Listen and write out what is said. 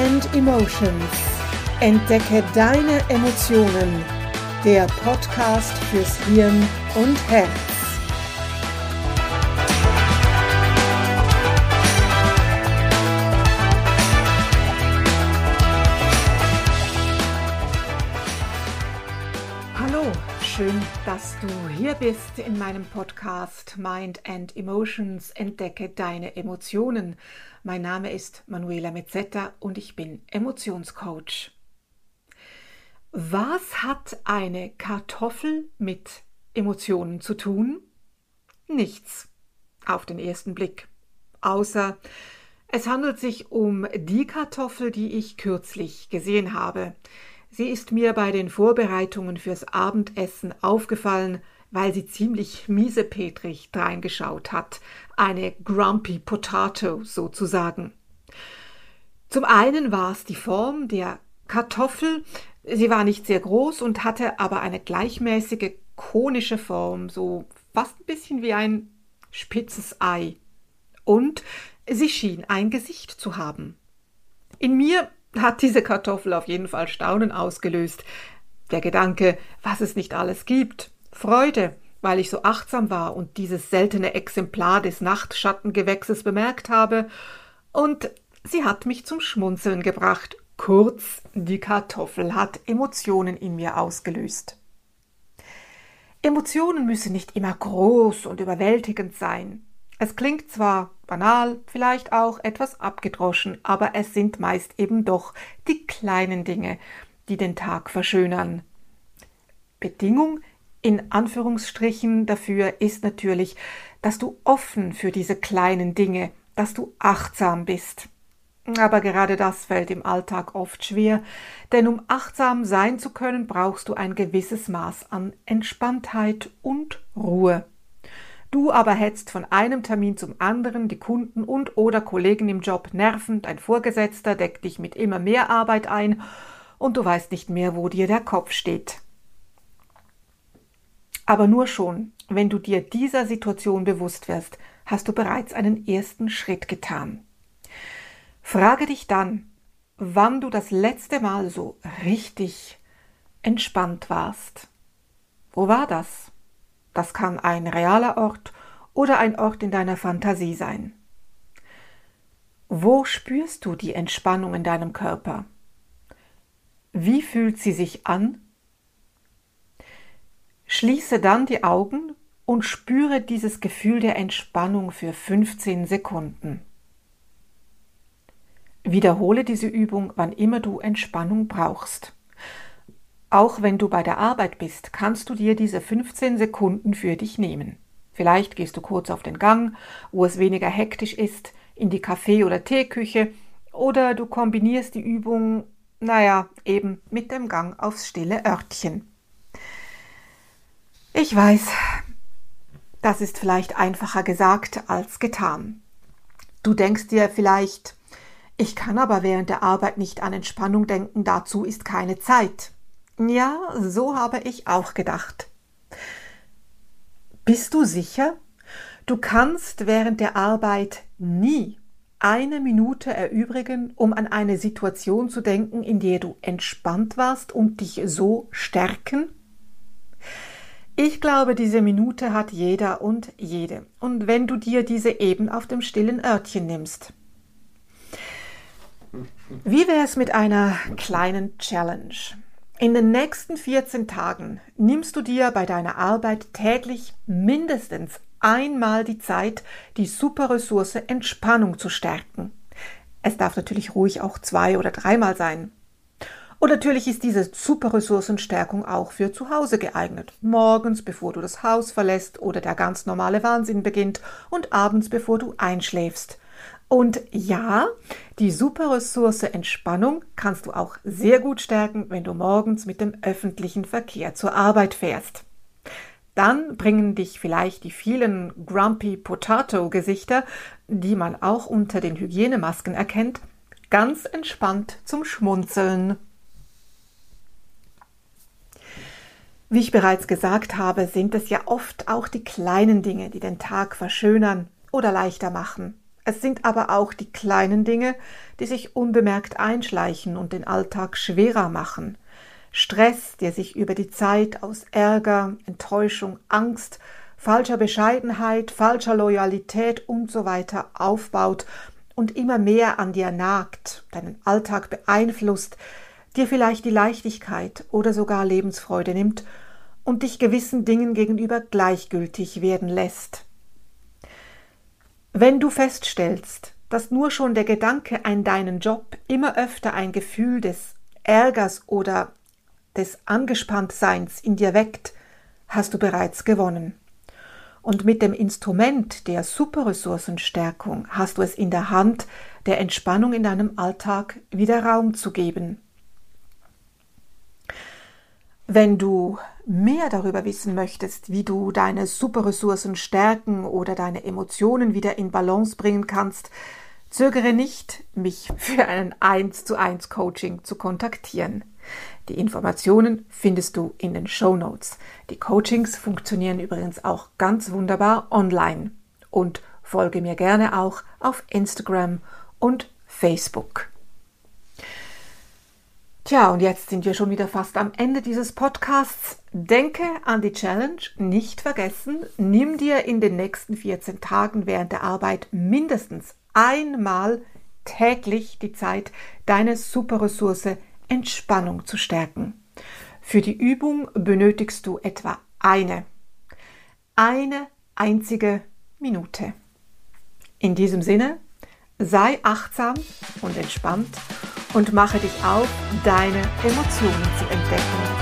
and Emotions. Entdecke deine Emotionen. Der Podcast fürs Hirn und Herz. Schön, dass du hier bist in meinem Podcast Mind and Emotions. Entdecke deine Emotionen. Mein Name ist Manuela Mezzetta und ich bin Emotionscoach. Was hat eine Kartoffel mit Emotionen zu tun? Nichts auf den ersten Blick. Außer es handelt sich um die Kartoffel, die ich kürzlich gesehen habe. Sie ist mir bei den Vorbereitungen fürs Abendessen aufgefallen, weil sie ziemlich miesepetrig dreingeschaut hat. Eine Grumpy Potato sozusagen. Zum einen war es die Form der Kartoffel. Sie war nicht sehr groß und hatte aber eine gleichmäßige konische Form, so fast ein bisschen wie ein spitzes Ei. Und sie schien ein Gesicht zu haben. In mir hat diese Kartoffel auf jeden Fall Staunen ausgelöst. Der Gedanke, was es nicht alles gibt. Freude, weil ich so achtsam war und dieses seltene Exemplar des Nachtschattengewächses bemerkt habe, und sie hat mich zum Schmunzeln gebracht. Kurz, die Kartoffel hat Emotionen in mir ausgelöst. Emotionen müssen nicht immer groß und überwältigend sein. Es klingt zwar banal, vielleicht auch etwas abgedroschen, aber es sind meist eben doch die kleinen Dinge, die den Tag verschönern. Bedingung in Anführungsstrichen dafür ist natürlich, dass du offen für diese kleinen Dinge, dass du achtsam bist. Aber gerade das fällt im Alltag oft schwer, denn um achtsam sein zu können, brauchst du ein gewisses Maß an Entspanntheit und Ruhe. Du aber hetzt von einem Termin zum anderen, die Kunden und oder Kollegen im Job nervend, ein Vorgesetzter deckt dich mit immer mehr Arbeit ein und du weißt nicht mehr, wo dir der Kopf steht. Aber nur schon, wenn du dir dieser Situation bewusst wirst, hast du bereits einen ersten Schritt getan. Frage dich dann, wann du das letzte Mal so richtig entspannt warst. Wo war das? Das kann ein realer Ort oder ein Ort in deiner Fantasie sein. Wo spürst du die Entspannung in deinem Körper? Wie fühlt sie sich an Schließe dann die Augen und spüre dieses Gefühl der Entspannung für 15 Sekunden. Wiederhole diese Übung, wann immer du Entspannung brauchst. Auch wenn du bei der Arbeit bist, kannst du dir diese 15 Sekunden für dich nehmen. Vielleicht gehst du kurz auf den Gang, wo es weniger hektisch ist, in die Kaffee- oder Teeküche, oder du kombinierst die Übung, naja, eben mit dem Gang aufs stille Örtchen. Ich weiß, das ist vielleicht einfacher gesagt als getan. Du denkst dir vielleicht, ich kann aber während der Arbeit nicht an Entspannung denken, dazu ist keine Zeit. Ja, so habe ich auch gedacht. Bist du sicher? Du kannst während der Arbeit nie eine Minute erübrigen, um an eine Situation zu denken, in der du entspannt warst und dich so stärken? Ich glaube, diese Minute hat jeder und jede. Und wenn du dir diese eben auf dem stillen Örtchen nimmst. Wie wäre es mit einer kleinen Challenge? In den nächsten 14 Tagen nimmst du dir bei deiner Arbeit täglich mindestens einmal die Zeit, die Superressource Entspannung zu stärken. Es darf natürlich ruhig auch zwei oder dreimal sein. Und natürlich ist diese Superressourcenstärkung auch für zu Hause geeignet. Morgens, bevor du das Haus verlässt oder der ganz normale Wahnsinn beginnt und abends, bevor du einschläfst. Und ja, die Superressource Entspannung kannst du auch sehr gut stärken, wenn du morgens mit dem öffentlichen Verkehr zur Arbeit fährst. Dann bringen dich vielleicht die vielen Grumpy Potato Gesichter, die man auch unter den Hygienemasken erkennt, ganz entspannt zum Schmunzeln. Wie ich bereits gesagt habe, sind es ja oft auch die kleinen Dinge, die den Tag verschönern oder leichter machen. Es sind aber auch die kleinen Dinge, die sich unbemerkt einschleichen und den Alltag schwerer machen. Stress, der sich über die Zeit aus Ärger, Enttäuschung, Angst, falscher Bescheidenheit, falscher Loyalität und so weiter aufbaut und immer mehr an dir nagt, deinen Alltag beeinflusst, dir vielleicht die Leichtigkeit oder sogar Lebensfreude nimmt und dich gewissen Dingen gegenüber gleichgültig werden lässt. Wenn du feststellst, dass nur schon der Gedanke an deinen Job immer öfter ein Gefühl des Ärgers oder des Angespanntseins in dir weckt, hast du bereits gewonnen. Und mit dem Instrument der Superressourcenstärkung hast du es in der Hand, der Entspannung in deinem Alltag wieder Raum zu geben. Wenn du mehr darüber wissen möchtest, wie du deine Superressourcen stärken oder deine Emotionen wieder in Balance bringen kannst, zögere nicht, mich für ein 1 zu 1 Coaching zu kontaktieren. Die Informationen findest du in den Show Notes. Die Coachings funktionieren übrigens auch ganz wunderbar online. Und folge mir gerne auch auf Instagram und Facebook. Tja, und jetzt sind wir schon wieder fast am Ende dieses Podcasts. Denke an die Challenge, nicht vergessen, nimm dir in den nächsten 14 Tagen während der Arbeit mindestens einmal täglich die Zeit, deine Superressource Entspannung zu stärken. Für die Übung benötigst du etwa eine, eine einzige Minute. In diesem Sinne, sei achtsam und entspannt und mache dich auf, deine Emotionen zu entdecken